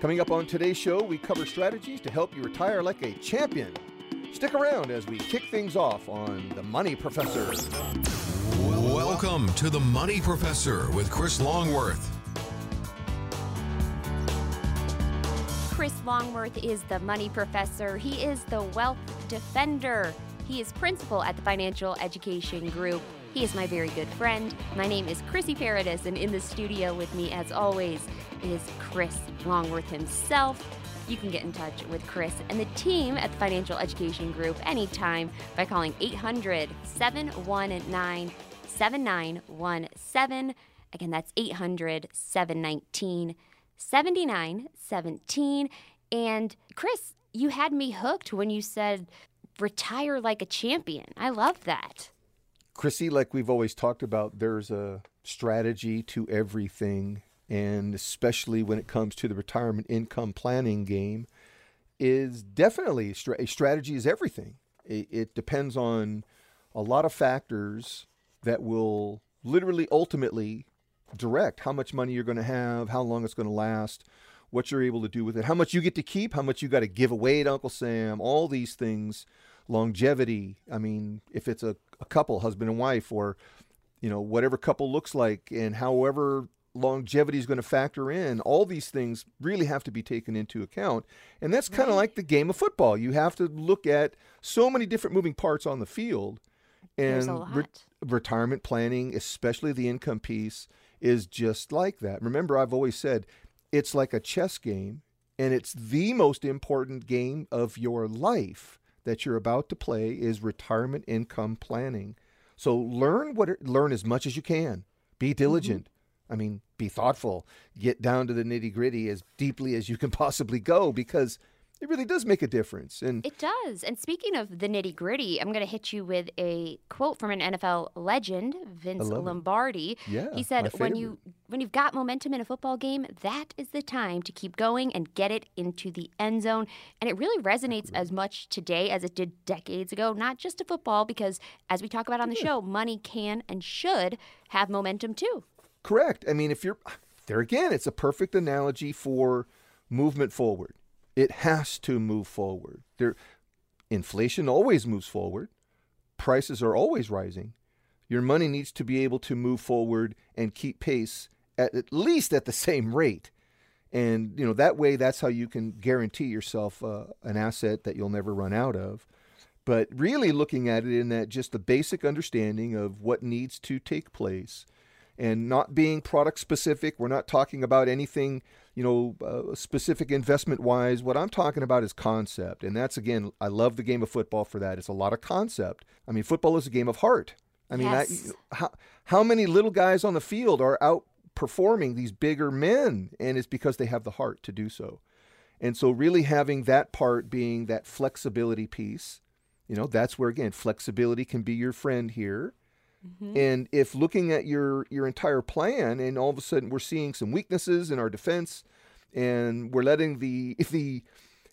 Coming up on today's show, we cover strategies to help you retire like a champion. Stick around as we kick things off on The Money Professor. Welcome to The Money Professor with Chris Longworth. Chris Longworth is the money professor. He is the wealth defender. He is principal at the Financial Education Group. He is my very good friend. My name is Chrissy Paradis, and in the studio with me, as always, is Chris Longworth himself. You can get in touch with Chris and the team at the Financial Education Group anytime by calling 800 719 7917. Again, that's 800 719 7917. And Chris, you had me hooked when you said retire like a champion. I love that. Chrissy, like we've always talked about, there's a strategy to everything, and especially when it comes to the retirement income planning game, is definitely a strategy is everything. It, it depends on a lot of factors that will literally ultimately direct how much money you're going to have, how long it's going to last, what you're able to do with it, how much you get to keep, how much you got to give away to Uncle Sam, all these things, longevity. I mean, if it's a, a couple, husband and wife, or you know whatever couple looks like, and however longevity is going to factor in, all these things really have to be taken into account. And that's kind of like the game of football. You have to look at so many different moving parts on the field. And re- retirement planning, especially the income piece, is just like that. Remember, I've always said it's like a chess game, and it's the most important game of your life that you're about to play is retirement income planning. So learn what learn as much as you can. Be diligent. Mm-hmm. I mean, be thoughtful. Get down to the nitty gritty as deeply as you can possibly go because it really does make a difference. And it does. And speaking of the nitty gritty, I'm going to hit you with a quote from an NFL legend, Vince Lombardi. Yeah, he said, "When you when you've got momentum in a football game, that is the time to keep going and get it into the end zone." And it really resonates as much today as it did decades ago. Not just to football, because as we talk about on the show, money can and should have momentum too. Correct. I mean, if you're there again, it's a perfect analogy for movement forward it has to move forward. There, inflation always moves forward. Prices are always rising. Your money needs to be able to move forward and keep pace at, at least at the same rate. And you know that way, that's how you can guarantee yourself uh, an asset that you'll never run out of. But really looking at it in that just the basic understanding of what needs to take place and not being product specific. We're not talking about anything, you know, uh, specific investment wise. What I'm talking about is concept. And that's, again, I love the game of football for that. It's a lot of concept. I mean, football is a game of heart. I mean, yes. I, how, how many little guys on the field are outperforming these bigger men? And it's because they have the heart to do so. And so, really having that part being that flexibility piece, you know, that's where, again, flexibility can be your friend here Mm-hmm. And if looking at your your entire plan, and all of a sudden we're seeing some weaknesses in our defense, and we're letting the if the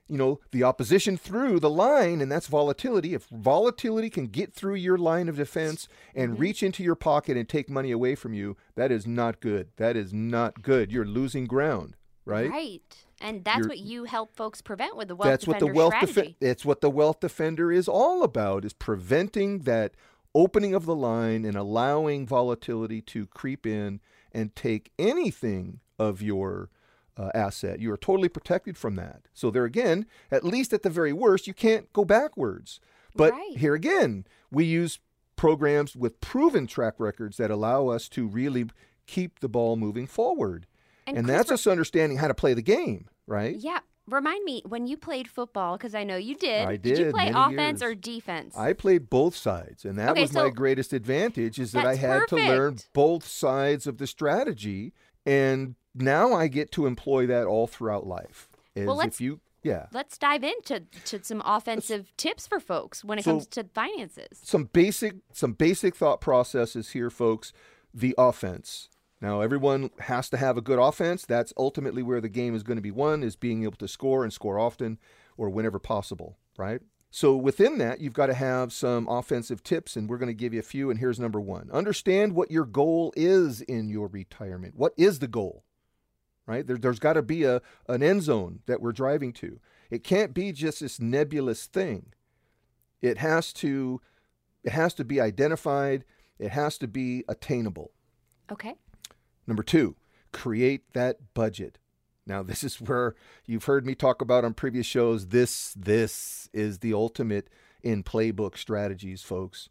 you know the opposition through the line, and that's volatility. If volatility can get through your line of defense and mm-hmm. reach into your pocket and take money away from you, that is not good. That is not good. You're losing ground, right? Right. And that's You're, what you help folks prevent with the wealth that's defender what the wealth strategy. Defi- that's what the wealth defender is all about is preventing that opening of the line and allowing volatility to creep in and take anything of your uh, asset. You are totally protected from that. So, there again, at least at the very worst, you can't go backwards. But right. here again, we use programs with proven track records that allow us to really keep the ball moving forward. And, and that's us understanding how to play the game, right? Yeah remind me when you played football because I know you did. I did. Did you play offense years. or defense? I played both sides, and that okay, was so my greatest advantage is that I had perfect. to learn both sides of the strategy, and now I get to employ that all throughout life. well, let's, if you yeah. Let's dive into to some offensive tips for folks when it so comes to finances. Some basic some basic thought processes here, folks. The offense. Now, everyone has to have a good offense. That's ultimately where the game is going to be won, is being able to score and score often or whenever possible, right? So within that, you've got to have some offensive tips, and we're going to give you a few. And here's number one understand what your goal is in your retirement. What is the goal? right? There, there's got to be a, an end zone that we're driving to. It can't be just this nebulous thing. It has to it has to be identified, it has to be attainable. Okay. Number 2, create that budget. Now, this is where you've heard me talk about on previous shows. This this is the ultimate in playbook strategies, folks.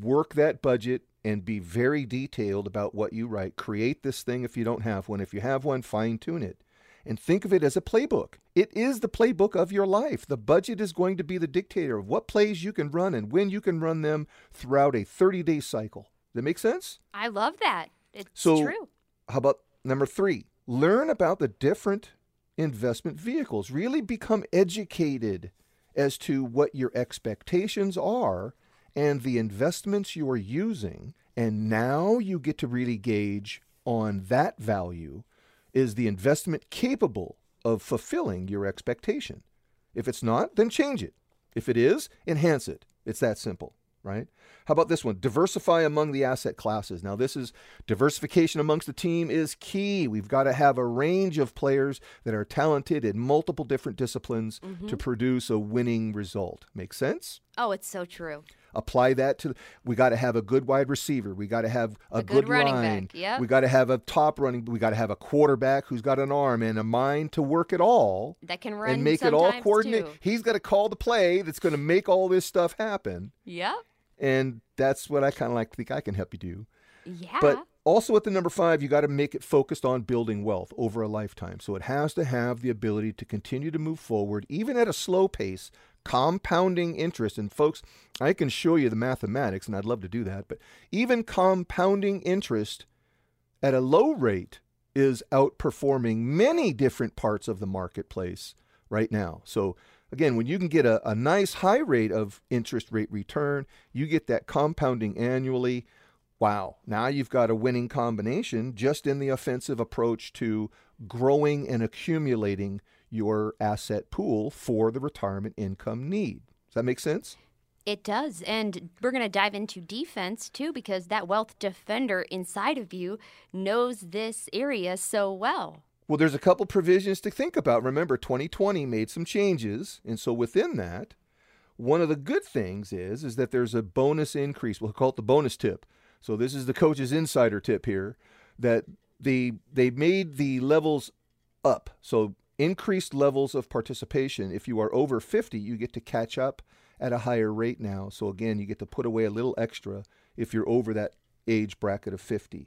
Work that budget and be very detailed about what you write. Create this thing if you don't have one. If you have one, fine tune it and think of it as a playbook. It is the playbook of your life. The budget is going to be the dictator of what plays you can run and when you can run them throughout a 30 day cycle. Does that make sense? I love that. It's So- true. How about number three? Learn about the different investment vehicles. Really become educated as to what your expectations are and the investments you are using. And now you get to really gauge on that value is the investment capable of fulfilling your expectation? If it's not, then change it. If it is, enhance it. It's that simple, right? How about this one? Diversify among the asset classes. Now, this is diversification amongst the team is key. We've got to have a range of players that are talented in multiple different disciplines to mm-hmm. produce a winning result. Make sense? Oh, it's so true. apply that to we got to have a good wide receiver we got to have a, A good running line back, yep. we got to have a top running we got to have a quarterback who's got an arm and a mind to work it all That can run and make it all coordinate too. he's got to call the play that's going to make all this stuff happen Yep. And that's what i kind of like to think i can help you do Yeah. but also at the number five, you got to make it focused on building wealth over a lifetime. So it has to have the ability to continue to move forward, even at a slow pace, compounding interest. And folks, I can show you the mathematics, and I'd love to do that. But even compounding interest at a low rate is outperforming many different parts of the marketplace right now. So again, when you can get a, a nice high rate of interest rate return, you get that compounding annually. Wow, now you've got a winning combination just in the offensive approach to growing and accumulating your asset pool for the retirement income need. Does that make sense? It does. And we're going to dive into defense too, because that wealth defender inside of you knows this area so well. Well, there's a couple provisions to think about. Remember, 2020 made some changes, and so within that, one of the good things is is that there's a bonus increase. We'll call it the bonus tip. So this is the coach's insider tip here that they they made the levels up. So increased levels of participation. If you are over 50, you get to catch up at a higher rate now. So again, you get to put away a little extra if you're over that age bracket of 50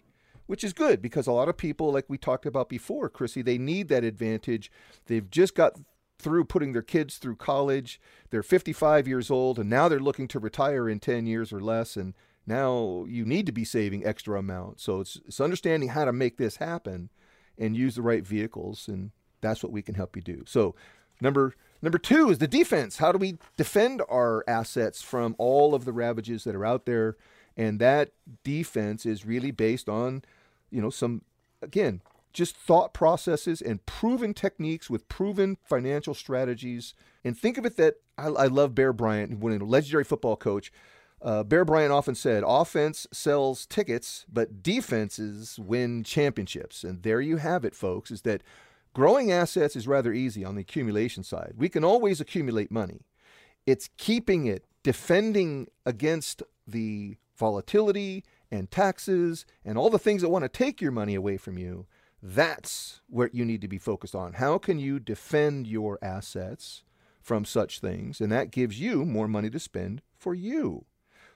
which is good because a lot of people, like we talked about before, Chrissy, they need that advantage. They've just got through putting their kids through college. They're 55 years old, and now they're looking to retire in 10 years or less. And now you need to be saving extra amounts. So it's, it's understanding how to make this happen and use the right vehicles, and that's what we can help you do. So number number two is the defense. How do we defend our assets from all of the ravages that are out there? And that defense is really based on, you know, some again, just thought processes and proven techniques with proven financial strategies. And think of it that I, I love Bear Bryant, when a legendary football coach. Uh, Bear Bryant often said, offense sells tickets, but defenses win championships. And there you have it, folks, is that growing assets is rather easy on the accumulation side. We can always accumulate money. It's keeping it, defending against the volatility and taxes and all the things that want to take your money away from you. That's what you need to be focused on. How can you defend your assets from such things? And that gives you more money to spend for you.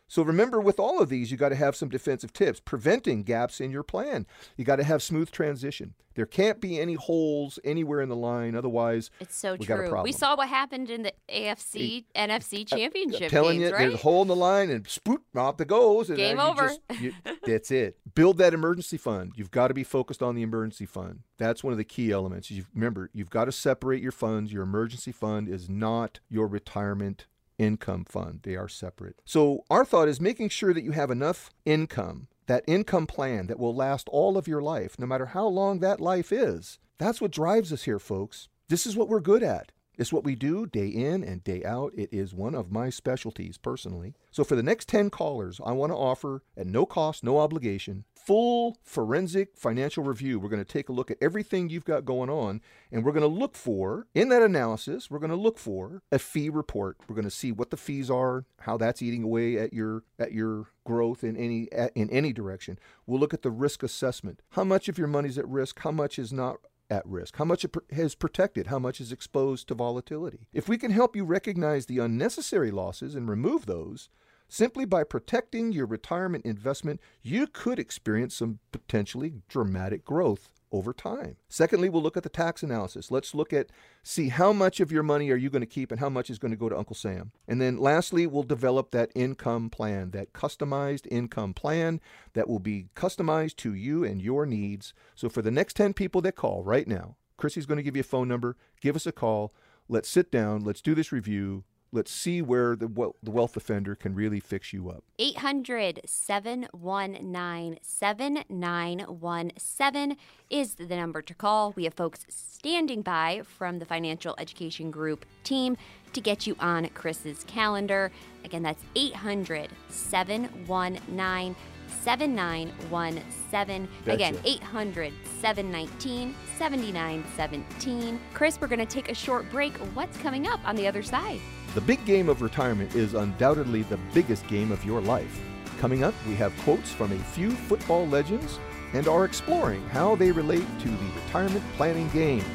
So remember, with all of these, you got to have some defensive tips, preventing gaps in your plan. You got to have smooth transition. There can't be any holes anywhere in the line, otherwise, It's so we got a true. We saw what happened in the AFC, NFC championship I'm telling games, you, right? there's a hole in the line, and spoot, off it goes. And Game over. just- you- that's it. Build that emergency fund. You've got to be focused on the emergency fund. That's one of the key elements. You remember, you've got to separate your funds. Your emergency fund is not your retirement income fund. They are separate. So our thought is making sure that you have enough income, that income plan that will last all of your life, no matter how long that life is. That's what drives us here, folks. This is what we're good at. It's what we do day in and day out. It is one of my specialties personally. So, for the next 10 callers, I want to offer at no cost, no obligation, full forensic financial review. We're going to take a look at everything you've got going on, and we're going to look for, in that analysis, we're going to look for a fee report. We're going to see what the fees are, how that's eating away at your at your growth in any in any direction. We'll look at the risk assessment. How much of your money's at risk? How much is not at risk? How much is protected? How much is exposed to volatility? If we can help you recognize the unnecessary losses and remove those, simply by protecting your retirement investment, you could experience some potentially dramatic growth over time. Secondly, we'll look at the tax analysis. Let's look at see how much of your money are you going to keep and how much is going to go to Uncle Sam. And then lastly, we'll develop that income plan, that customized income plan that will be customized to you and your needs. So for the next 10 people that call right now, Chrissy's going to give you a phone number. Give us a call. Let's sit down. Let's do this review. Let's see where the, the wealth offender can really fix you up. 800 719 7917 is the number to call. We have folks standing by from the Financial Education Group team to get you on Chris's calendar. Again, that's 800 719 7917. Again, 800 719 7917. Chris, we're going to take a short break. What's coming up on the other side? The big game of retirement is undoubtedly the biggest game of your life. Coming up, we have quotes from a few football legends and are exploring how they relate to the retirement planning game.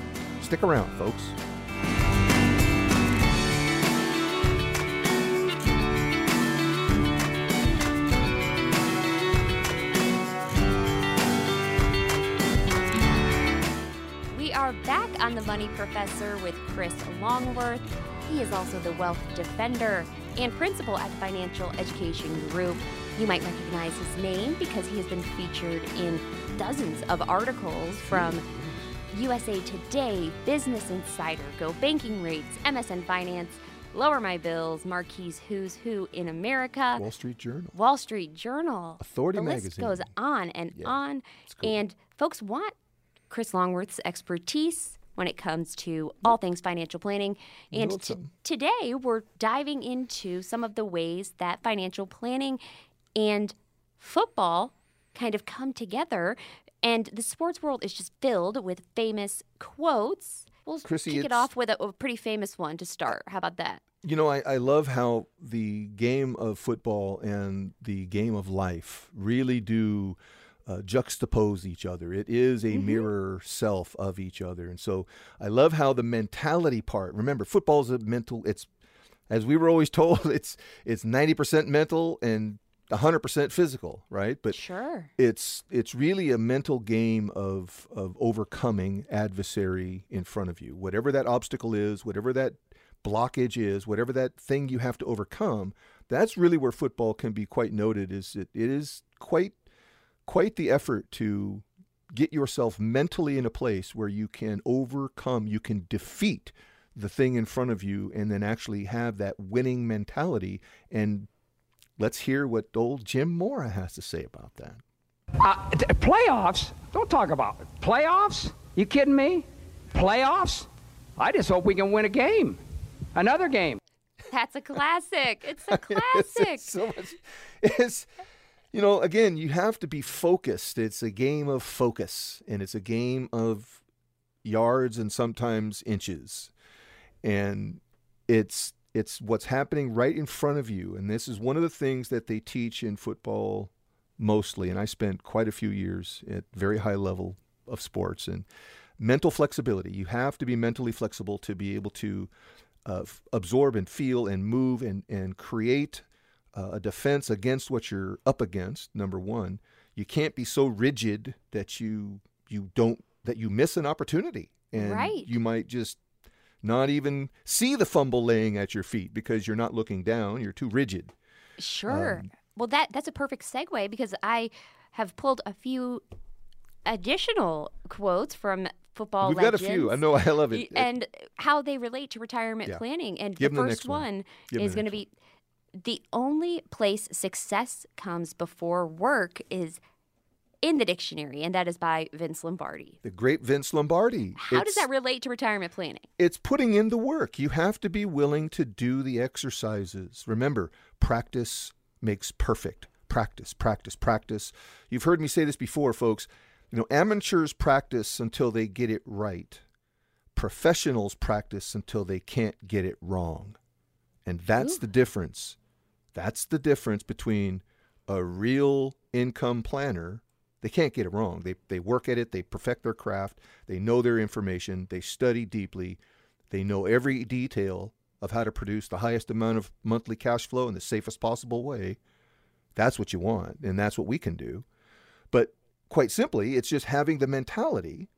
Stick around, folks. We are back on The Money Professor with Chris Longworth. He is also the wealth defender and principal at Financial Education Group. You might recognize his name because he has been featured in dozens of articles from USA Today, Business Insider, Go Banking Rates, MSN Finance, Lower My Bills, Marquis Who's Who in America, Wall Street Journal, Wall Street Journal, Authority the Magazine. list goes on and Yeah, on. cool. And folks want Chris Longworth's expertise when it comes to all things financial planning. And t- today we're diving into some of the ways that financial planning and football kind of come together. And the sports world is just filled with famous quotes. We'll Chrissy, kick it off with a, a pretty famous one to start. How about that? You know, I, I love how the game of football and the game of life really do uh, juxtapose each other. It is a mirror self of each other. And so I love how the mentality part, remember, football is a mental, it's, as we were always told, it's, it's 90% mental and 100% physical, right? But Sure. it's it's really a mental game of of overcoming adversary in front of you whatever that obstacle is whatever that blockage is whatever that thing you have to overcome that's really where football can be quite noted is it, it is quite quite the effort to get yourself mentally in a place where you can overcome you can defeat the thing in front of you and then actually have that winning mentality and let's hear what old Jim Mora has to say about that Uh, t- playoffs? Don't talk about it. Playoffs? You kidding me? Playoffs? I just hope we can win a game. Another game. That's a classic. It's a It's- classic. It's so much. It's you know, again, you have to be focused. It's a game of focus, and it's a game of yards and sometimes inches, and it's it's what's happening right in front of you. And this is one of the things that they teach in football mostly. And I spent quite a few years at very high level of sports and mental flexibility. You have to be mentally flexible to be able to uh, absorb and feel and move and, and create uh, a defense against what you're up against. Number one, you can't be so rigid that you you don't that you miss an opportunity and Right. you might just not even see the fumble laying at your feet because you're not looking down. You're too rigid. Sure. Um, well, that that's a perfect segue because I have pulled a few additional quotes from football We've legends. got a few. I know. I love it. And how they relate to retirement Yeah. planning. And Give the first one. one, is going to be the only place success comes before work is in the dictionary, and that is by Vince Lombardi. The great Vince Lombardi. How It's- does that relate to retirement planning? it's putting in the work. You have to be willing to do the exercises. Remember, practice makes perfect. Practice, practice, practice. You've heard me say this before, folks. You know, amateurs practice until they get it right. Professionals practice until they can't get it wrong. And that's the difference. That's the difference between a real income planner. They can't get it wrong. They, they work at it, they perfect their craft, they know their information, they study deeply, they know every detail of how to produce the highest amount of monthly cash flow in the safest possible way. That's what you want, and that's what we can do. But quite simply, it's just having the mentality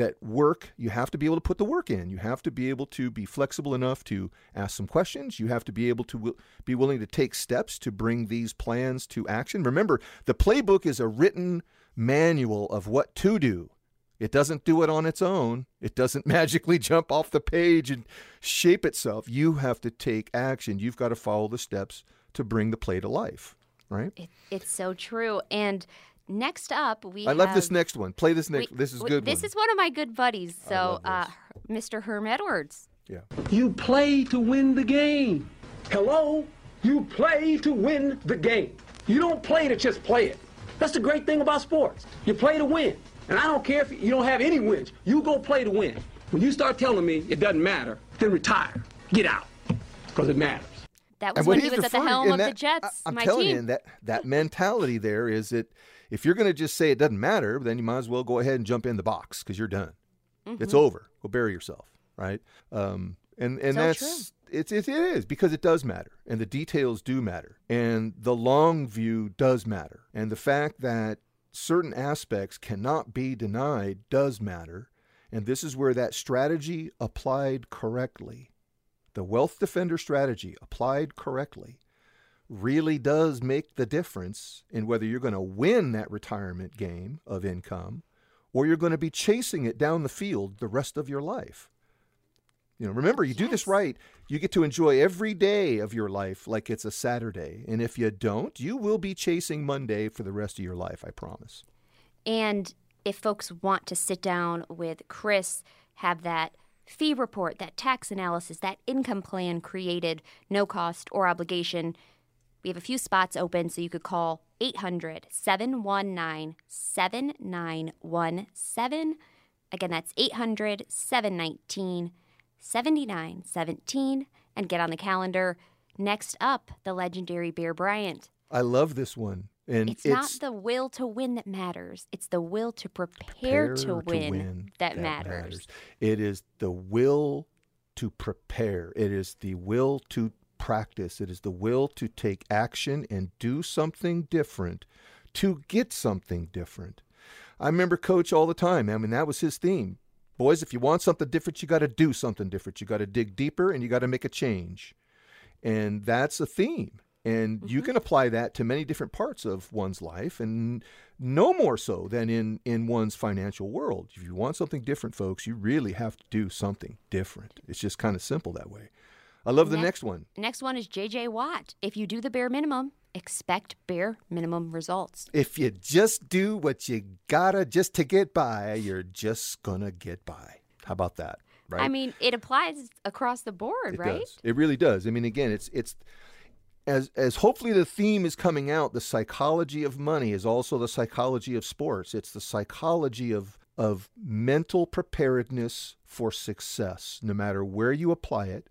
that work, you have to be able to put the work in. You have to be able to be flexible enough to ask some questions. You have to be able to wi- be willing to take steps to bring these plans to action. Remember, the playbook is a written manual of what to do. It doesn't do it on its own. It doesn't magically jump off the page and shape itself. You have to take action. You've got to follow the steps to bring the play to life, right? It, it's so true. And next up, we I love this next one. Play this next. we- this is we- good. This one. is one of my good buddies. So, uh, Mr. Herm Edwards. yeah. You play to win the game. Hello? You play to win the game. You don't play to just play it. That's the great thing about sports. You play to win. And I don't care if you don't have any wins. You go play to win. When you start telling me it doesn't matter, then retire. Get out. Because it matters. That was when he was at the helm and of the that- Jets, I, am my telling team. you, that that mentality there is that if you're going to just say it doesn't matter, then you might as well go ahead and jump in the box because you're done. Mm-hmm. It's over. Go bury yourself, right? Um, and and So that's it's it, it is because it does matter, and the details do matter, and the long view does matter, and the fact that certain aspects cannot be denied does matter, and this is where that strategy applied correctly the wealth defender strategy applied correctly really does make the difference in whether you're going to win that retirement game of income or you're going to be chasing it down the field the rest of your life. You know, remember, you do this right, you get to enjoy every day of your life like it's a Saturday. And if you don't, you will be chasing Monday for the rest of your life, I promise. And if folks want to sit down with Chris, have that fee report, that tax analysis, that income plan created, no cost or obligation, we have a few spots open, so you could call 800 719 7917. Again, that's 800 719 7917 and get on the calendar. Next up, the legendary Bear Bryant. I love this one. And It's, not the will to win that matters. It's the will to prepare, to, win that, matters. It is the will to prepare. It is the will to practice. It is the will to take action and do something different to get something different. I remember Coach all the time. I mean, that was his theme. Boys, if you want something different, you got to do something different. You got to dig deeper and you got to make a change. And that's a theme. And you mm-hmm. can apply that to many different parts of one's life and no more so than in, in one's financial world. If you want something different, folks, you really have to do something different. It's just kind of simple that way. I love the Ne- next one. Next one is JJ Watt. If you do the bare minimum, expect bare minimum results. If you just do what you gotta just to get by, you're just gonna get by. How about that? Right? I mean, it applies across the board, It right? does. It really does. I mean, again, it's it's as as hopefully the theme is coming out. The psychology of money is also the psychology of sports. It's the psychology of of mental preparedness for success, no matter where you apply it.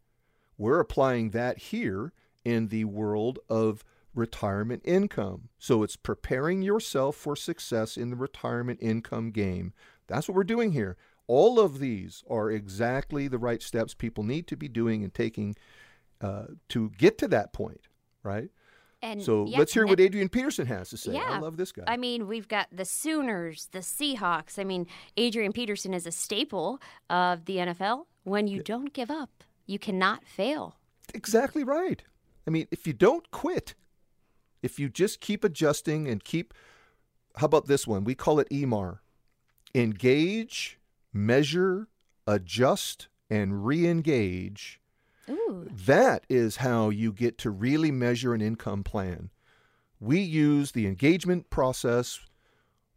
We're applying that here in the world of retirement income. So it's preparing yourself for success in the retirement income game. That's what we're doing here. All of these are exactly the right steps people need to be doing and taking uh, to get to that point, right? And So yeah, let's hear what Adrian Peterson has to say. Yeah. I love this guy. I mean, we've got the Sooners, the Seahawks. I mean, Adrian Peterson is a staple of the NFL. When you don't give up, you cannot fail. exactly right. I mean, if you don't quit, if you just keep adjusting and keep, how about this one? We call it EMAR engage, measure, adjust, and re engage. Ooh. That is how you get to really measure an income plan. We use the engagement process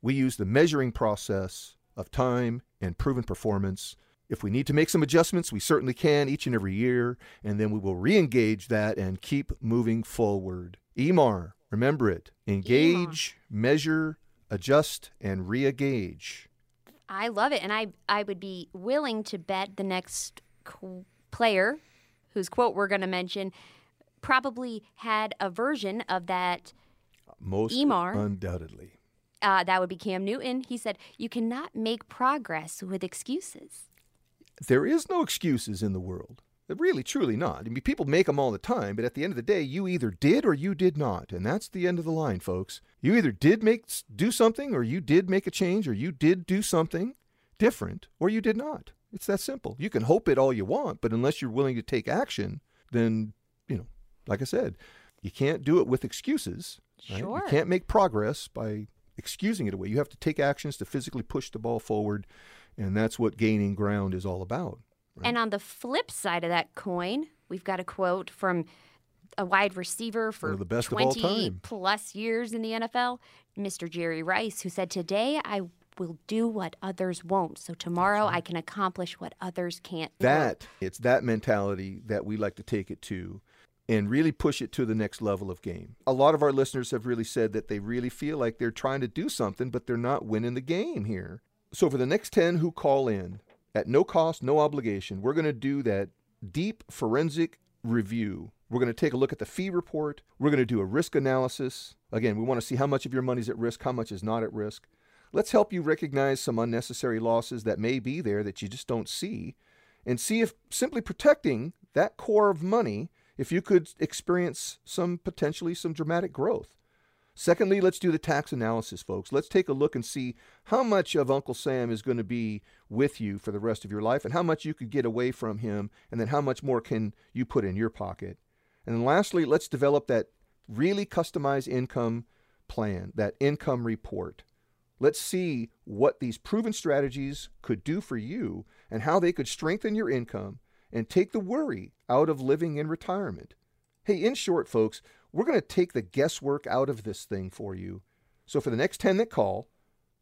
We use the measuring process of time and proven performance. If we need to make some adjustments, we certainly can each and every year, and then we will re engage that and keep moving forward. EMAR, remember it engage, measure, adjust, and re engage. I love it, and I I would be willing to bet the next qu- player, whose quote we're going to mention, probably had a version of that. Most EMAR. undoubtedly. Uh, that would be Cam Newton. He said, "You cannot make progress with excuses." There is no excuses in the world. Really, truly not. I mean, people make them all the time, but at the end of the day, you either did or you did not, and that's the end of the line, folks. You either did make do something, or you did make a change, or you did do something different, or you did not. It's that simple. You can hope it all you want, but unless you're willing to take action, then you know, like I said, you can't do it with excuses. right? Sure. You can't make progress by excusing it away. You have to take actions to physically push the ball forward, and that's what gaining ground is all about. And on the flip side of that coin, we've got a quote from a wide receiver for the best of all 20 time. plus years in the NFL, Mr. Jerry Rice, who said, Today I will do what others won't. So tomorrow I can accomplish what others can't. do." That it's that mentality that we like to take it to and really push it to the next level of game. A lot of our listeners have really said that they really feel like they're trying to do something but they're not winning the game here. So for the next 10 who call in at no cost, no obligation, we're going to do that deep forensic review. We're going to take a look at the fee report. We're going to do a risk analysis. Again, we want to see how much of your money is at risk, how much is not at risk. Let's help you recognize some unnecessary losses that may be there that you just don't see and see if simply protecting that core of money if you could experience some potentially some dramatic growth. Secondly, let's do the tax analysis, folks. Let's take a look and see how much of Uncle Sam is going to be with you for the rest of your life and how much you could get away from him and then how much more can you put in your pocket. And then lastly, let's develop that really customized income plan, that income report. Let's see what these proven strategies could do for you and how they could strengthen your income and take the worry out of living in retirement. Hey, in short, folks, we're going to take the guesswork out of this thing for you. So, for the next 10 that call,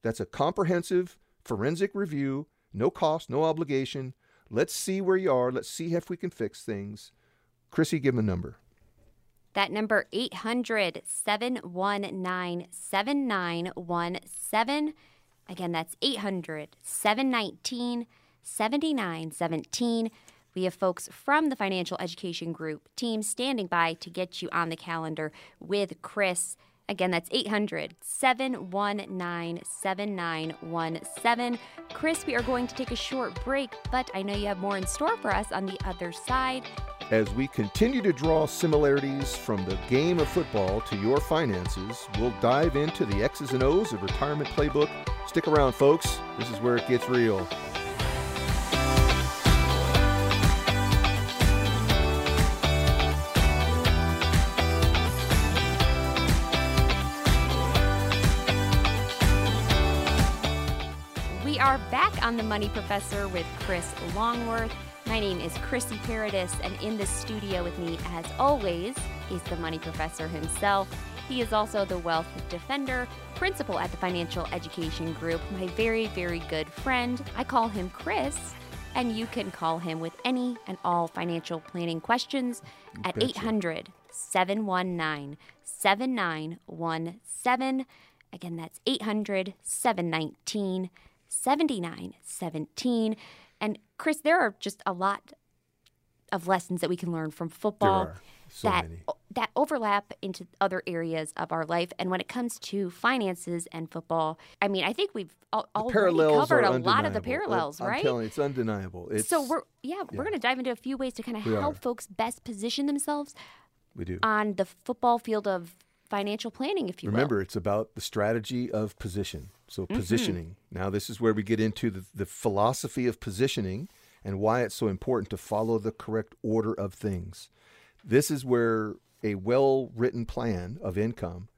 that's a comprehensive forensic review, no cost, no obligation. Let's see where you are. Let's see if we can fix things. Chrissy, give them a number. That number 800 719 7917. Again, that's 800 719 7917. We have folks from the Financial Education Group team standing by to get you on the calendar with Chris. Again, that's 800 719 7917. Chris, we are going to take a short break, but I know you have more in store for us on the other side. As we continue to draw similarities from the game of football to your finances, we'll dive into the X's and O's of retirement playbook. Stick around, folks. This is where it gets real. On The Money Professor with Chris Longworth. My name is Chrissy Paradis, and in the studio with me, as always, is the Money Professor himself. He is also the Wealth Defender, principal at the Financial Education Group, my very, very good friend. I call him Chris, and you can call him with any and all financial planning questions at betcha. 800 719 7917. Again, that's 800 719 7917. And Chris, there are just a lot of lessons that we can learn from football so that many. that overlap into other areas of our life. And when it comes to finances and football, I mean, I think we've al- already covered a lot of the parallels, I'm right? telling you, it's undeniable. It's, so we're yeah, yeah. we're going to dive into a few ways to kind of We help are. folks best position themselves we do. on the football field of financial planning, if you Remember, it's about the strategy of position. So, Mm-hmm. positioning. Now, this is where we get into the, the philosophy of positioning and why it's so important to follow the correct order of things. This is where a well written plan of income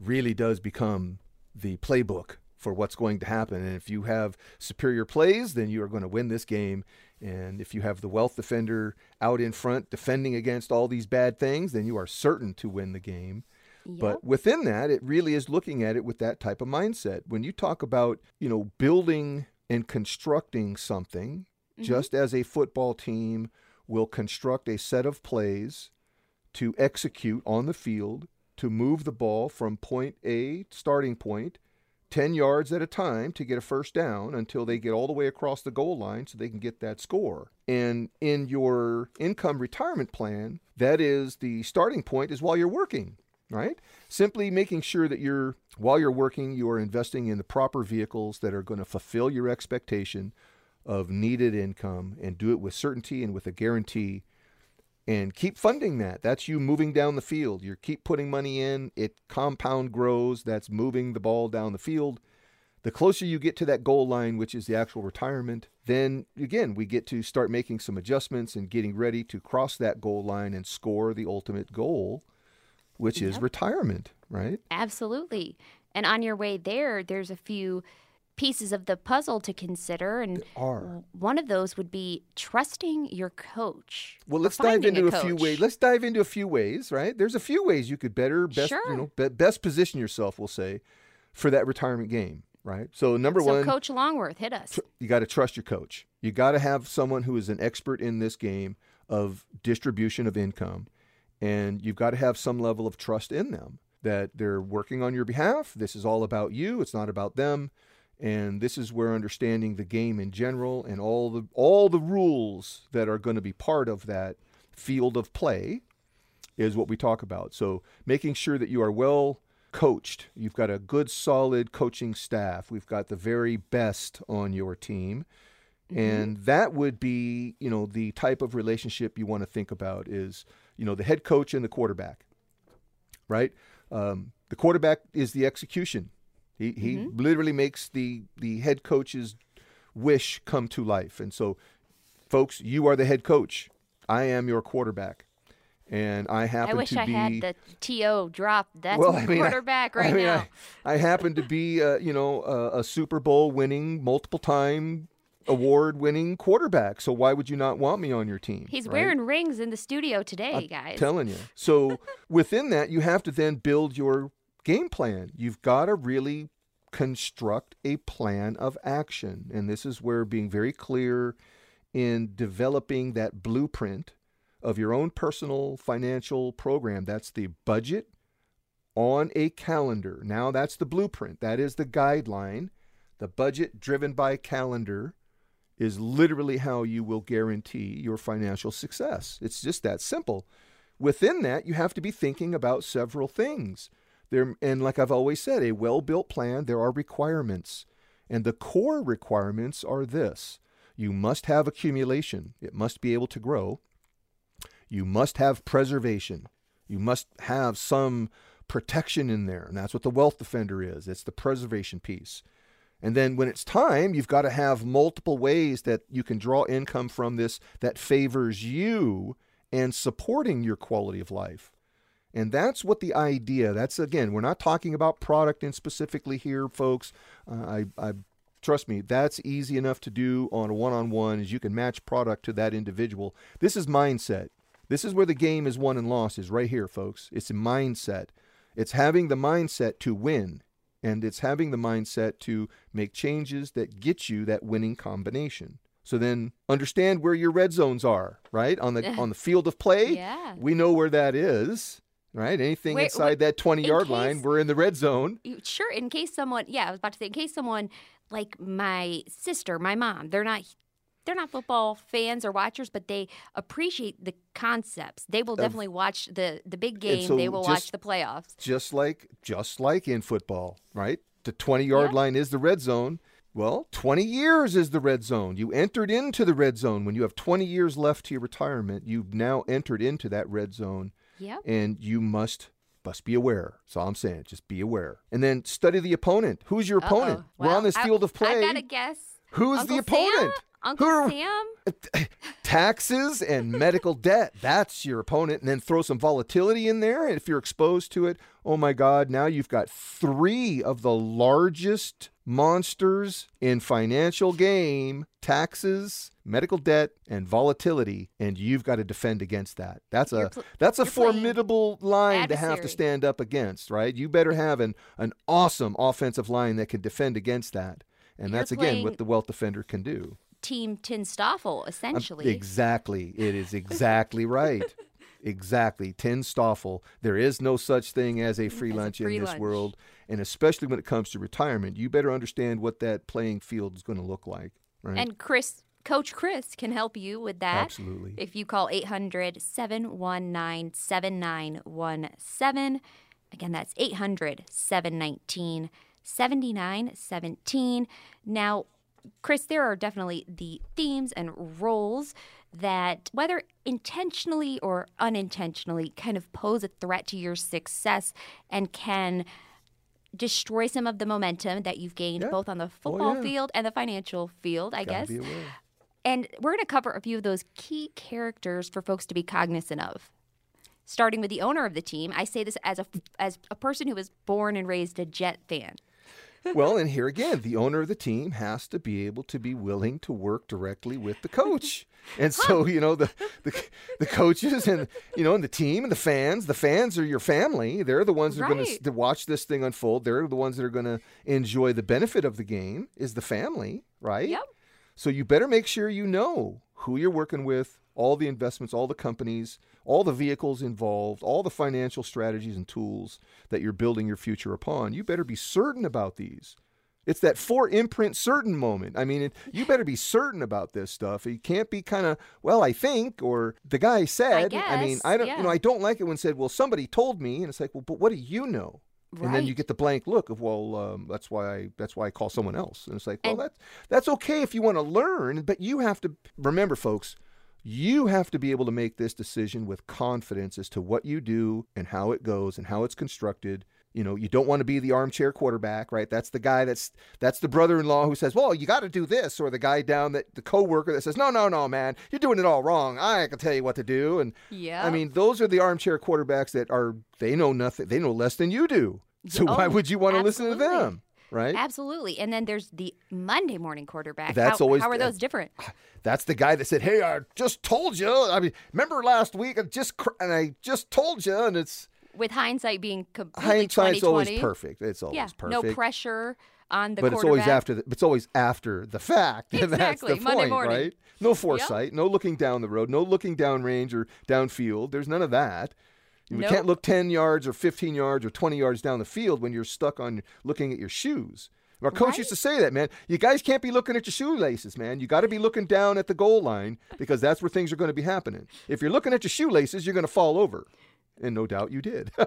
really does become the playbook for what's going to happen. And if you have superior plays, then you are going to win this game. And if you have the wealth defender out in front defending against all these bad things, then you are certain to win the game. Yep. But within that, it really is looking at it with that type of mindset. When you talk about, you know, building and constructing something, mm-hmm. just as a football team will construct a set of plays to execute on the field to move the ball from point A, starting point, 10 yards at a time to get a first down until they get all the way across the goal line so they can get that score. And in your income retirement plan, that is the starting point is while you're working, right? Simply making sure that you're while you're working, you are investing in the proper vehicles that are going to fulfill your expectation of needed income and do it with certainty and with a guarantee and keep funding that. That's you moving down the field. You keep putting money in, it compound grows. That's moving the ball down the field. The closer you get to that goal line, which is the actual retirement, then again, we get to start making some adjustments and getting ready to cross that goal line and score the ultimate goal, which is retirement, right? Absolutely. And on your way there, there's a few pieces of the puzzle to consider. And are. one of those would be trusting your coach. Well, let's dive into a, few ways. Let's dive into a few ways, right? There's a few ways you could better, best, Sure. you know, be, best position yourself. We'll say for that retirement game, right? So number so, one, Coach Longworth, hit us. tr- you got to trust your coach. You got to have someone who is an expert in this game of distribution of income, and you've got to have some level of trust in them that they're working on your behalf. This is all about you. It's not about them. And this is where understanding the game in general and all the all the rules that are going to be part of that field of play is what we talk about. So making sure that you are well coached. You've got a good, solid coaching staff. We've got the very best on your team. Mm-hmm. And that would be, you know, the type of relationship you want to think about is, you know, the head coach and the quarterback, right? Um, the quarterback is the execution. He, he literally makes the, the head coach's wish come to life. And so, folks, you are the head coach. I am your quarterback. And I happen I wish to I be had the TO drop. That's well, I mean, I- quarterback right I mean, now. I, I happen to be, uh, you know, a, a Super Bowl winning, multiple time award winning quarterback. So why would you not want me on your team? He's right? wearing rings in the studio today, guys. I'm telling you. So within that, you have to then build your game plan. You've got to really construct a plan of action. And this is where being very clear in developing that blueprint of your own personal financial program. That's the budget on a calendar. Now that's the blueprint. That is the guideline. The budget driven by calendar is literally how you will guarantee your financial success. It's just that simple. Within that, you have to be thinking about several things. There and like I've always said, a well-built plan, there are requirements. And the core requirements are this. You must have accumulation. It must be able to grow. You must have preservation. You must have some protection in there. And that's what the wealth defender is. It's the preservation piece. And then when it's time, you've got to have multiple ways that you can draw income from this that favors you and supporting your quality of life. And that's what the idea. That's again, we're not talking about product and specifically here, folks. Uh, I, I trust me, that's easy enough to do on a one-on-one. Is you can match product to that individual. This is mindset. This is where the game is won and lost. Is right here, folks. It's mindset. It's having the mindset to win and it's having the mindset to make changes that get you that winning combination. So then understand where your red zones are, right? On the on the field of play, Yeah. we know where that is, right? Anything Wait, inside wait, that 20 in yard line, we're in the red zone. Sure, in case someone, yeah, I was about to say, in case someone like my sister, my mom, they're not. They're not football fans or watchers, but they appreciate the concepts. They will definitely watch the the big game. so they will watch the playoffs. Just like just like in football, right? The 20 yard Yeah. line is the red zone. Well, 20 years is the red zone. You entered into the red zone when you have 20 years left to your retirement. You've now entered into that red zone. Yep. and you must must be aware. That's all I'm saying. Just be aware, and then study the opponent. Who's your opponent? Uh-oh. We're on this I- field of play. I gotta guess. Who's Uncle the opponent? Sam? Uncle Sam. Taxes and medical debt. That's your opponent, and then throw some volatility in there. And if you're exposed to it, oh my God! Now you've got three of the largest monsters in financial game, taxes, medical debt, and volatility, and you've got to defend against that. That's a pl- that's a formidable line to have to stand up against, right? You better have an, an awesome offensive line that can defend against that. And You're that's again what the wealth defender can do. Team TANSTAAFL, Um, essentially. Exactly. It is exactly right. Exactly. TANSTAAFL. There is no such thing as a free As a lunch free in this lunch. world. And especially when it comes to retirement, you better understand what that playing field is going to look like. Right? And Chris, Coach Chris can help you with that. Absolutely. If you call 800 719 7917. Again, that's 800 719 7917. Now, Chris, there are definitely the themes and roles that, whether intentionally or unintentionally, kind of pose a threat to your success and can destroy some of the momentum that you've gained Yeah. both on the Oh, football yeah. field and the financial field, I Gotta guess. And we're going to cover a few of those key characters for folks to be cognizant of. Starting with the owner of the team, I say this as a as a person who was born and raised a Jet fan. Well, and here again, the owner of the team has to be able to be willing to work directly with the coach. And so, you know, the, the the coaches and you know, and the team and the fans, the fans are your family. They're the ones that are going to watch this thing unfold. They're the ones that are going to enjoy the benefit of the game is the family, right? Yep. So you better make sure you know who you're working with, all the investments, all the companies, all the vehicles involved, all the financial strategies and tools that you're building your future upon. You better be certain about these. It's that for imprint certain moment. I mean, it, you better be certain about this stuff. You can't be kind of, well, I think, or the guy said. I mean, guess, I mean, I don't, yeah. you know, I don't like it when said, well, somebody told me, and it's like, well, but what do you know? Right. And then you get the blank look of, well, um, that's why I that's why I call someone else. And it's like, well, And- that's that's okay if you want to learn, but you have to remember, folks. You have to be able to make this decision with confidence as to what you do and how it goes and how it's constructed. You know, you don't want to be the armchair quarterback, right? That's the guy that's that's the brother-in-law who says, "Well, you got to do this," or the guy down that the coworker that says, "No, no, no, man, you're doing it all wrong. I can tell you what to do." And Yeah. I mean, those are the armchair quarterbacks that are they know nothing. They know less than you do. So Oh, why would you want to listen to them, right? Absolutely. And then there's the Monday morning quarterback. That's how, always- how are those different? That's the guy that said, "Hey, I just told you. I mean, remember last week? I just cr- and I just told you." And it's With hindsight being completely hindsight's always perfect. It's always Yeah, perfect. no pressure on the but it's always after the, it's always after the fact. and that's the Exactly, Monday point, morning. right? No foresight, no looking down the road, no looking downrange or downfield. There's none of that. You Nope. can't look 10 yards or 15 yards or 20 yards down the field when you're stuck on looking at your shoes. Our coach Right. used to say that, man. You guys can't be looking at your shoelaces, man. You got to be looking down at the goal line because that's where things are going to be happening. If you're looking at your shoelaces, you're going to fall over. And no doubt you did.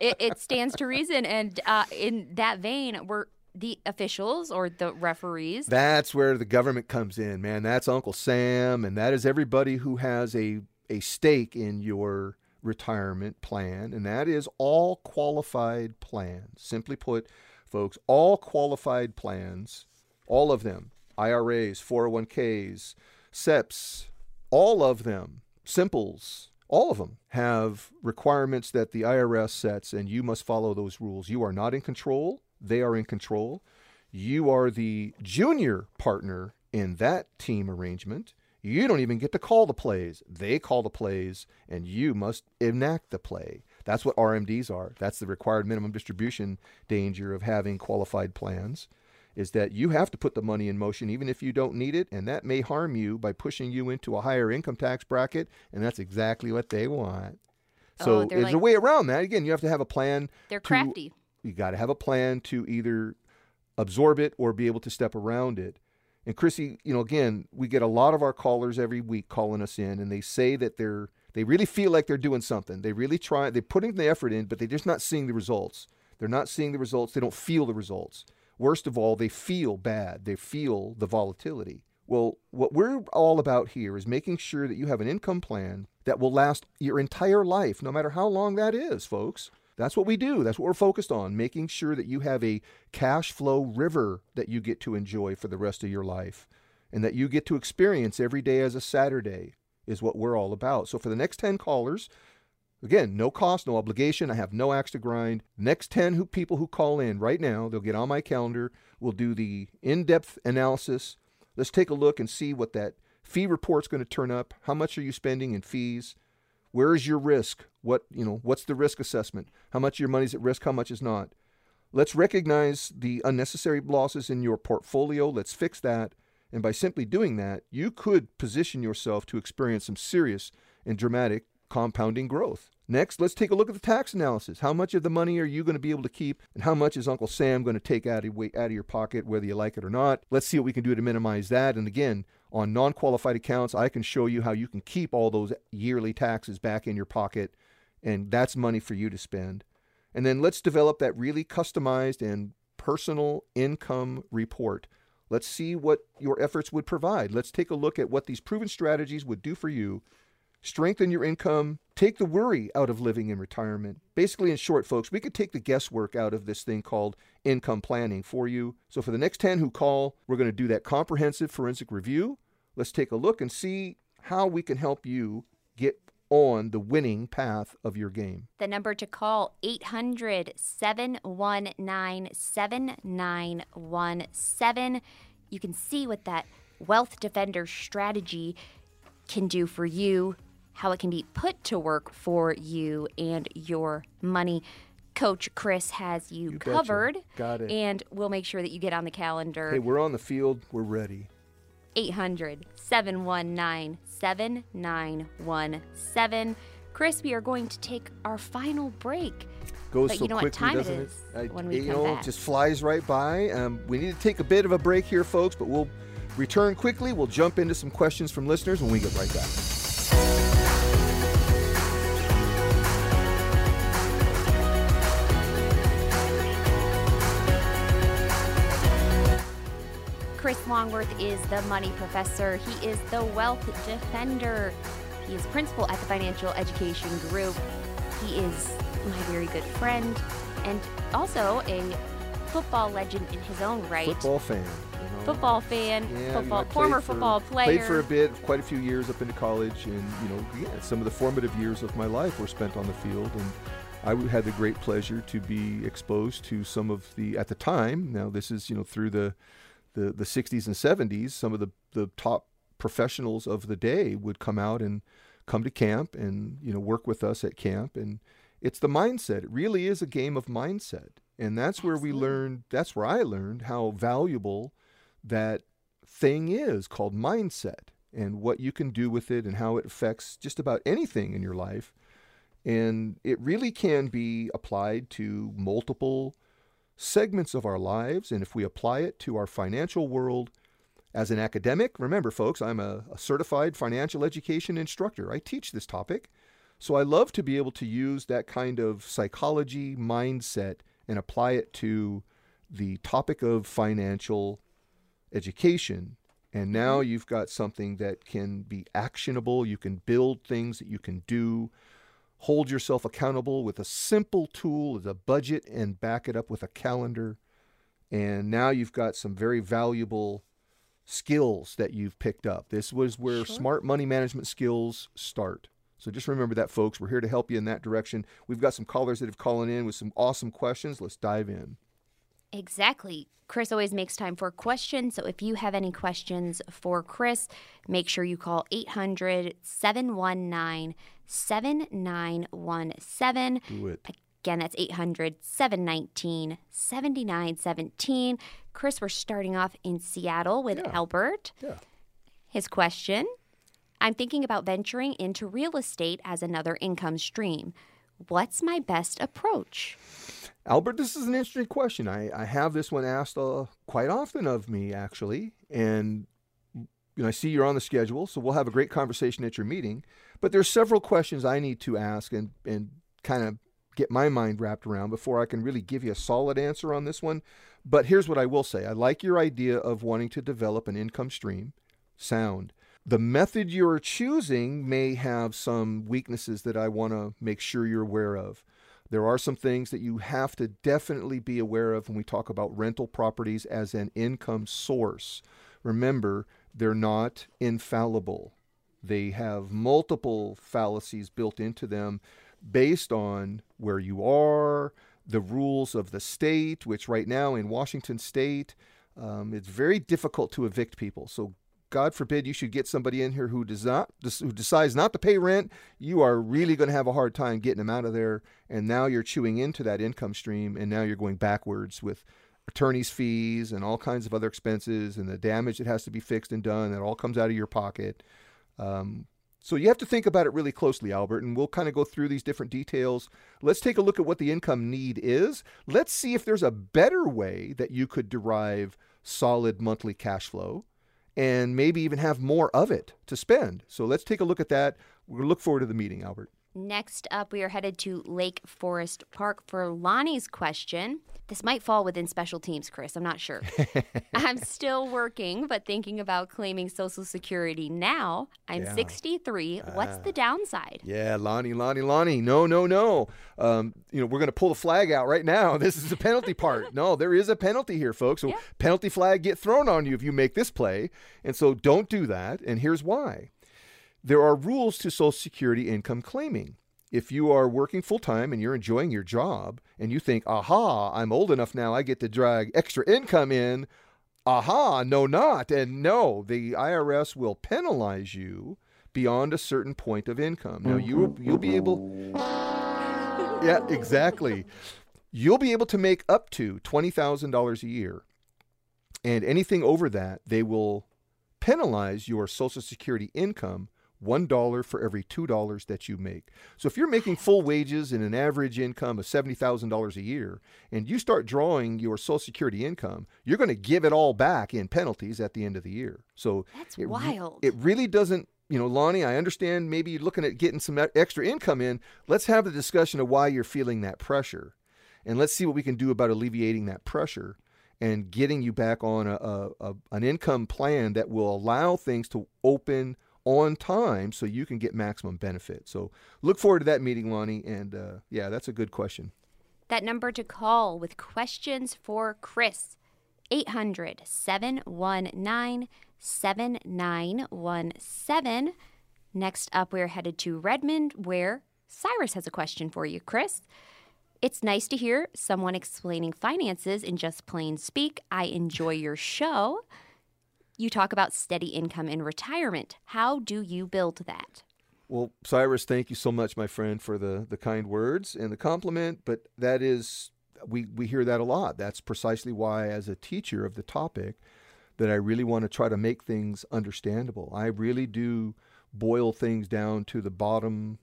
it, it stands to reason. And uh, in that vein, we're the officials or the referees. That's where the government comes in, man. That's Uncle Sam, and that is everybody who has a, a stake in your retirement plan, and that is all qualified plans. Simply put, folks, all qualified plans, all of them, IRAs, 401ks, SEPs, all of them, simples, all of them have requirements that the IRS sets, and you must follow those rules. You are not in control, they are in control. You are the junior partner in that team arrangement. You don't even get to call the plays. They call the plays, and you must enact the play. That's what RMDs are. That's the required minimum distribution danger of having qualified plans, is that you have to put the money in motion even if you don't need it, and that may harm you by pushing you into a higher income tax bracket, and that's exactly what they want. Oh, so Oh, there's a way around that. Again, you have to have a plan. They're to- crafty. you got to have a plan to either absorb it or be able to step around it. And Chrissy, you know, again, we get a lot of our callers every week calling us in, and they say that they're they really feel like they're doing something. They really try. They're putting the effort in, but they're just not seeing the results. They're not seeing the results. They don't feel the results. Worst of all, they feel bad. They feel the volatility. Well, what we're all about here is making sure that you have an income plan that will last your entire life, no matter how long that is, folks. That's what we do. That's what we're focused on, making sure that you have a cash flow river that you get to enjoy for the rest of your life and that you get to experience every day as a Saturday is what we're all about. So for the next 10 callers, Again, no cost, no obligation. I have no axe to grind. Next 10 who, people who call in right now, they'll get on my calendar. We'll do the in depth analysis. Let's take a look and see what that fee report's going to turn up. How much are you spending in fees? Where is your risk? What, you know, what's the risk assessment? How much of your money's at risk? How much is not? Let's recognize the unnecessary losses in your portfolio. Let's fix that. And by simply doing that, you could position yourself to experience some serious and dramatic compounding growth. Next, let's take a look at the tax analysis. How much of the money are you going to be able to keep, and how much is Uncle Sam going to take out of, out of your pocket, whether you like it or not? Let's see what we can do to minimize that. And again, on non qualified accounts, I can show you how you can keep all those yearly taxes back in your pocket, and that's money for you to spend. And then let's develop that really customized and personal income report. Let's see what your efforts would provide. Let's take a look at what these proven strategies would do for you strengthen your income, take the worry out of living in retirement. Basically, in short, folks, we could take the guesswork out of this thing called income planning for you. So, for the next 10 who call, we're going to do that comprehensive forensic review. Let's take a look and see how we can help you get on the winning path of your game. The number to call 800 719 7917. You can see what that Wealth Defender strategy can do for you how it can be put to work for you and your money. Coach Chris has you, You covered. betcha. Got it. And we'll make sure that you get on the calendar. Hey, we're on the field. We're ready. 800 719 7917. Chris, we are going to take our final break. Goes But so you know what quickly, time it doesn't is I- when we you come know, back. it just flies right by. Um, we need to take a bit of a break here, folks, but we'll return quickly. We'll jump into some questions from listeners when we get right back. Chris Longworth is the money professor. He is the wealth defender. He is principal at the Financial Education Group. He is my very good friend and also a football legend in his own right. Football fan. you know. Football fan, Yeah, you know, football, former for- football player. Played for a bit, quite a few years up into college, and you know, yeah, some of the formative years of my life were spent on the field, and I had the great pleasure to be exposed to some of the at the time. Now this is you know through the the, the 60s and 70s, some of the, the top professionals of the day would come out and come to camp and you know work with us at camp. And it's the mindset. It really is a game of mindset. And that's where we learned that's where i learned how valuable that thing is called mindset and what you can do with it and how it affects just about anything in your life. And it really can be applied to multiple segments of our lives. And if we apply it to our financial world as an academic, remember, folks, I'm a, a certified financial education instructor. I teach this topic. So I love to be able to use that kind of psychology mindset and apply it to the topic of financial education. And now mm-hmm. you've got something that can be actionable. You can build things that you can do hold yourself accountable with a simple tool as a budget and back it up with a calendar. And now you've got some very valuable skills that you've picked up. This was where Sure. smart money management skills start. So just remember that, folks. We're here to help you in that direction. We've got some callers that have calling in with some awesome questions. Let's dive in. Exactly. Chris always makes time for questions. So if you have any questions for Chris, make sure you call 800 719 7917. Do it. Again, that's 800 719 7917. Chris, we're starting off in Seattle with Yeah. Albert. Yeah. His question I'm thinking about venturing into real estate as another income stream. What's my best approach? Albert, this is an interesting question. I, I have this one asked uh, quite often of me, actually. And you know, I see you're on the schedule, so we'll have a great conversation at your meeting. But there's several questions I need to ask and, and kind of get my mind wrapped around before I can really give you a solid answer on this one. But here's what I will say I like your idea of wanting to develop an income stream. Sound. The method you're choosing may have some weaknesses that I want to make sure you're aware of. There are some things that you have to definitely be aware of when we talk about rental properties as an income source. Remember, they're not infallible. They have multiple fallacies built into them based on where you are, the rules of the state, which right now in Washington state, um, it's very difficult to evict people. So God forbid you should get somebody in here who does not who decides not to pay rent, you are really going to have a hard time getting them out of there. And now you're chewing into that income stream, and now you're going backwards with attorney's fees and all kinds of other expenses and the damage that has to be fixed and done. That all comes out of your pocket. Um, so you have to think about it really closely, Albert, and we'll kind of go through these different details. Let's take a look at what the income need is. Let's see if there's a better way that you could derive solid monthly cash flow and maybe even have more of it to spend. So let's take a look at that. We'll look forward to the meeting, Albert. Next up, we are headed to Lake Forest Park for Lonnie's question. This might fall within special teams, Chris. I'm not sure. I'm still working, but thinking about claiming Social Security now. I'm Yeah. 63. What's the downside? Yeah, Lonnie, Lonnie, Lonnie. No, no, no. Um, you know, we're going to pull the flag out right now. This is the penalty part. No, there is a penalty here, folks. So Yeah. penalty flag get thrown on you if you make this play. And so don't do that. And here's why. There are rules to Social Security income claiming. If you are working full time and you're enjoying your job and you think, aha, I'm old enough now, I get to drag extra income in, aha, no, not. And no, the IRS will penalize you beyond a certain point of income. Now, you, you'll be able. Yeah, exactly. You'll be able to make up to $20,000 a year. And anything over that, they will penalize your Social Security income $1 for every $2 that you make. So if you're making full wages and an average income of $70,000 a year, and you start drawing your Social Security income, you're going to give it all back in penalties at the end of the year. So That's it wild. it really doesn't, you know, Lonnie, I understand maybe you're looking at getting some extra income in. Let's have the discussion of why you're feeling that pressure. And let's see what we can do about alleviating that pressure and getting you back on a, a, a an income plan that will allow things to open on time so you can get maximum benefit. So look forward to that meeting, Lonnie. And uh, yeah, that's a good question. That number to call with questions for Chris 800 719 7917. Next up, we're headed to Redmond, where Cyrus has a question for you, Chris. It's nice to hear someone explaining finances in just plain speak. I enjoy your show. You talk about steady income in retirement. How do you build that? Well, Cyrus, thank you so much, my friend, for the, the kind words and the compliment. But that is, we, we hear that a lot. That's precisely why, as a teacher of the topic, that I really want to try to make things understandable. I really do boil things down to the bottom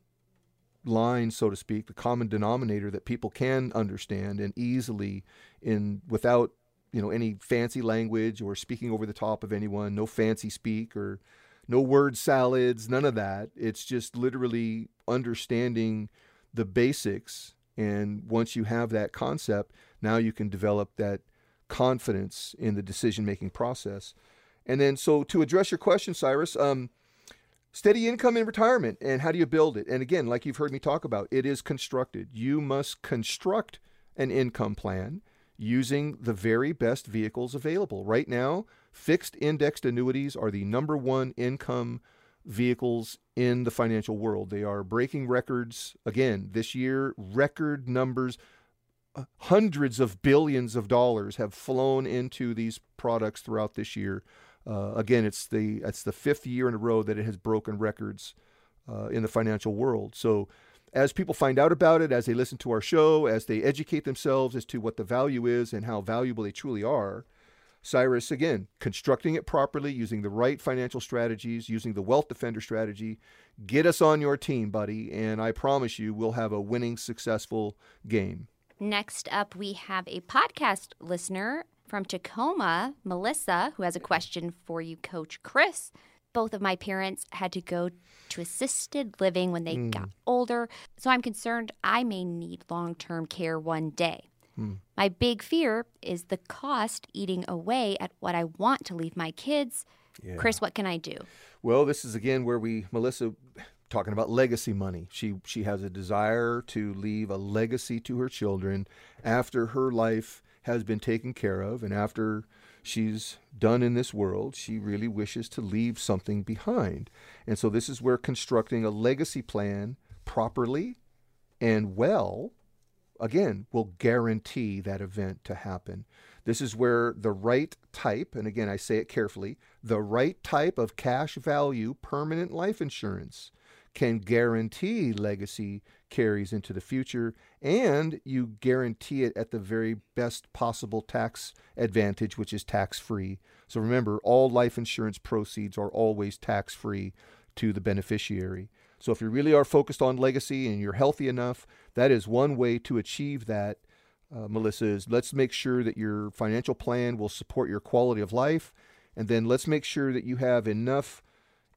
line, so to speak, the common denominator that people can understand and easily in without you know any fancy language or speaking over the top of anyone, no fancy speak or no word salads, none of that. It's just literally understanding the basics. And once you have that concept, now you can develop that confidence in the decision making process. And then, so to address your question, Cyrus, um, steady income in retirement and how do you build it? And again, like you've heard me talk about, it is constructed. You must construct an income plan using the very best vehicles available. Right now, fixed indexed annuities are the number one income vehicles in the financial world. They are breaking records again this year, record numbers. uh, Hundreds of billions of dollars have flown into these products throughout this year. Uh, again, it's the it's the fifth year in a row that it has broken records uh, in the financial world. So, as people find out about it, as they listen to our show, as they educate themselves as to what the value is and how valuable they truly are, Cyrus, again, constructing it properly, using the right financial strategies, using the Wealth Defender strategy, get us on your team, buddy, and I promise you we'll have a winning, successful game. Next up, we have a podcast listener from Tacoma, Melissa, who has a question for you, Coach Chris. Both of my parents had to go to assisted living when they hmm. got older, so I'm concerned I may need long term care one day. Hmm. My big fear is the cost eating away at what I want to leave my kids. Chris, what can I do? Well, this is again where we, Melissa, talking about legacy money. She she has a desire to leave a legacy to her children after her life has been taken care of and after she's done in this world. She really wishes to leave something behind, and so this is where constructing a legacy plan properly and well, again, will guarantee that event to happen. This is where the right type, and again, I say it carefully, the right type of cash value permanent life insurance can guarantee legacy carries into the future and you guarantee it at the very best possible tax advantage, which is tax free. So remember, all life insurance proceeds are always tax free to the beneficiary. So if you really are focused on legacy and you're healthy enough, that is one way to achieve that. Uh, Melissa is let's make sure that your financial plan will support your quality of life, and then let's make sure that you have enough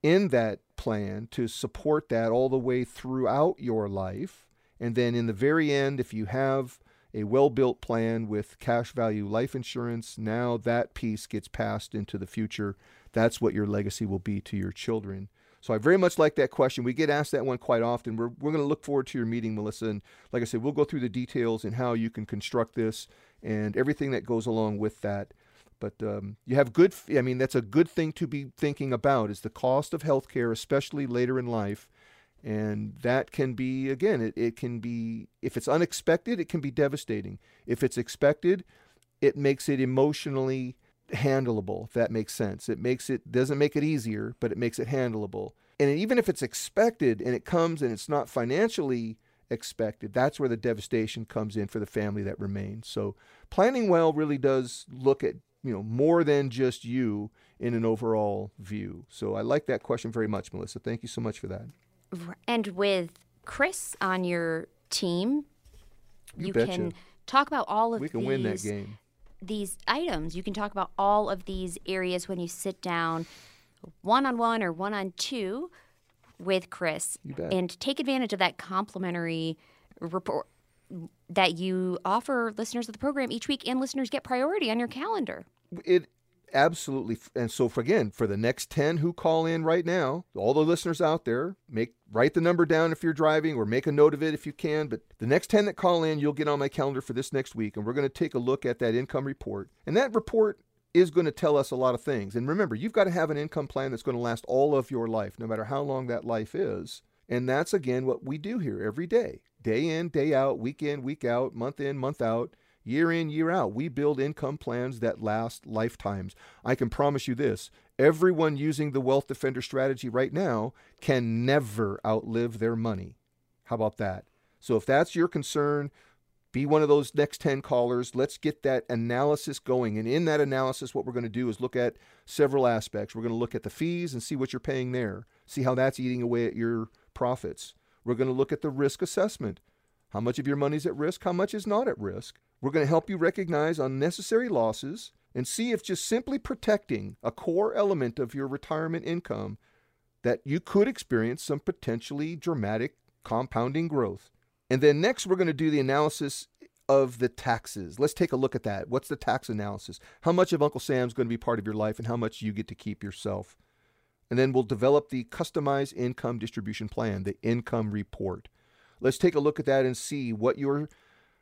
in that plan to support that all the way throughout your life. And then in the very end, if you have a well built plan with cash value life insurance, now that piece gets passed into the future. That's what your legacy will be to your children. So I very much like that question. We get asked that one quite often. We're, we're going to look forward to your meeting, Melissa. And like I said, we'll go through the details and how you can construct this and everything that goes along with that. But um, you have good, I mean, that's a good thing to be thinking about is the cost of health care, especially later in life. And that can be, again, it, it can be, if it's unexpected, it can be devastating. If it's expected, it makes it emotionally handleable, if that makes sense. It makes it doesn't make it easier, but it makes it handleable. And even if it's expected and it comes and it's not financially expected, that's where the devastation comes in for the family that remains. So planning well really does look at, you know, more than just you in an overall view. So I like that question very much, Melissa. Thank you so much for that. And with Chris on your team, You you, can talk about all of We can these win that game. these items. You can talk about all of these areas when you sit down one on one or one on two with Chris You bet. and take advantage of that complimentary report that you offer listeners of the program each week and listeners get priority on your calendar. it absolutely and so for again for the next 10 who call in right now all the listeners out there make write the number down if you're driving or make a note of it if you can but the next 10 that call in you'll get on my calendar for this next week and we're going to take a look at that income report. And that report is going to tell us a lot of things. And remember you've got to have an income plan that's going to last all of your life no matter how long that life is. And that's again what we do here every day day in day out week in week out month in month out year in, year out. We build income plans that last lifetimes. I can promise you this everyone using the Wealth Defender strategy right now can never outlive their money. How about that? So if that's your concern, be one of those next 10 callers. Let's get that analysis going. And in that analysis, what we're going to do is look at several aspects. We're going to look at the fees and see what you're paying there, see how that's eating away at your profits. We're going to look at the risk assessment. How much of your money is at risk? How much is not at risk? We're going to help you recognize unnecessary losses and see if just simply protecting a core element of your retirement income that you could experience some potentially dramatic compounding growth. And then next, we're going to do the analysis of the taxes. Let's take a look at that. What's the tax analysis? How much of Uncle Sam's going to be part of your life and how much you get to keep yourself? And then we'll develop the customized income distribution plan, the income report. Let's take a look at that and see what your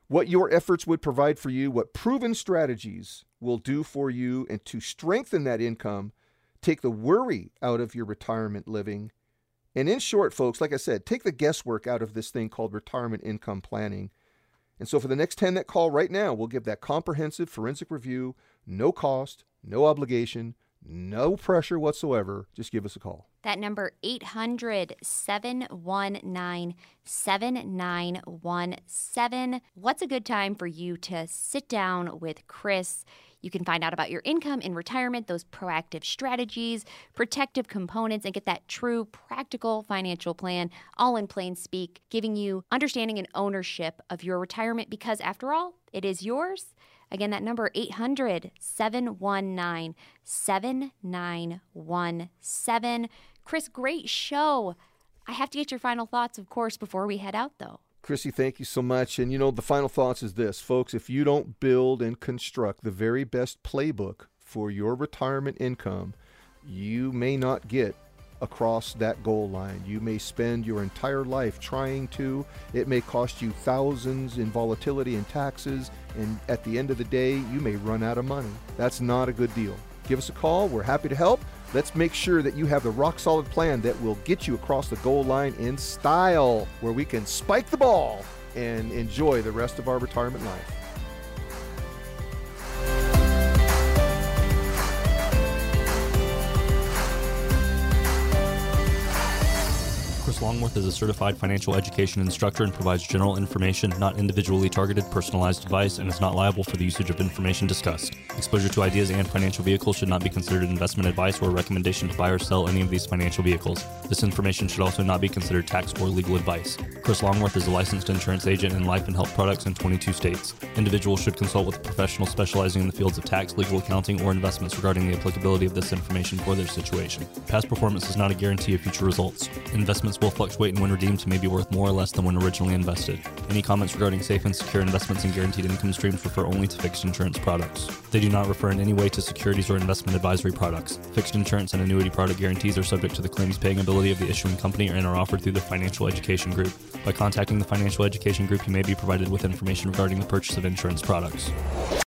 what your efforts would provide for you, what proven strategies will do for you and to strengthen that income, take the worry out of your retirement living. And in short, folks, like I said, take the guesswork out of this thing called retirement income planning. And so for the next 10 that call right now, we'll give that comprehensive forensic review, no cost, no obligation, no pressure whatsoever. Just give us a call. That number 800 719 7917. What's a good time for you to sit down with Chris? You can find out about your income in retirement, those proactive strategies, protective components, and get that true practical financial plan all in plain speak, giving you understanding and ownership of your retirement because, after all, it is yours. Again, that number 800 719 7917. Chris, great show. I have to get your final thoughts, of course, before we head out, though. Chrissy, thank you so much. And you know, the final thoughts is this, folks if you don't build and construct the very best playbook for your retirement income, you may not get across that goal line. You may spend your entire life trying to. It may cost you thousands in volatility and taxes, and at the end of the day, you may run out of money. That's not a good deal. Give us a call. We're happy to help. Let's make sure that you have the rock solid plan that will get you across the goal line in style, where we can spike the ball and enjoy the rest of our retirement life. Chris Longworth is a certified financial education instructor and provides general information, not individually targeted, personalized advice, and is not liable for the usage of information discussed. Exposure to ideas and financial vehicles should not be considered investment advice or a recommendation to buy or sell any of these financial vehicles. This information should also not be considered tax or legal advice. Chris Longworth is a licensed insurance agent in life and health products in 22 states. Individuals should consult with a professional specializing in the fields of tax, legal accounting, or investments regarding the applicability of this information for their situation. Past performance is not a guarantee of future results. Investments will fluctuate and when redeemed may be worth more or less than when originally invested. Any comments regarding safe and secure investments and guaranteed income streams refer only to fixed insurance products. They do not refer in any way to securities or investment advisory products. Fixed insurance and annuity product guarantees are subject to the claims paying ability of the issuing company and are offered through the Financial Education Group. By contacting the Financial Education Group, you may be provided with information regarding the purchase of insurance products.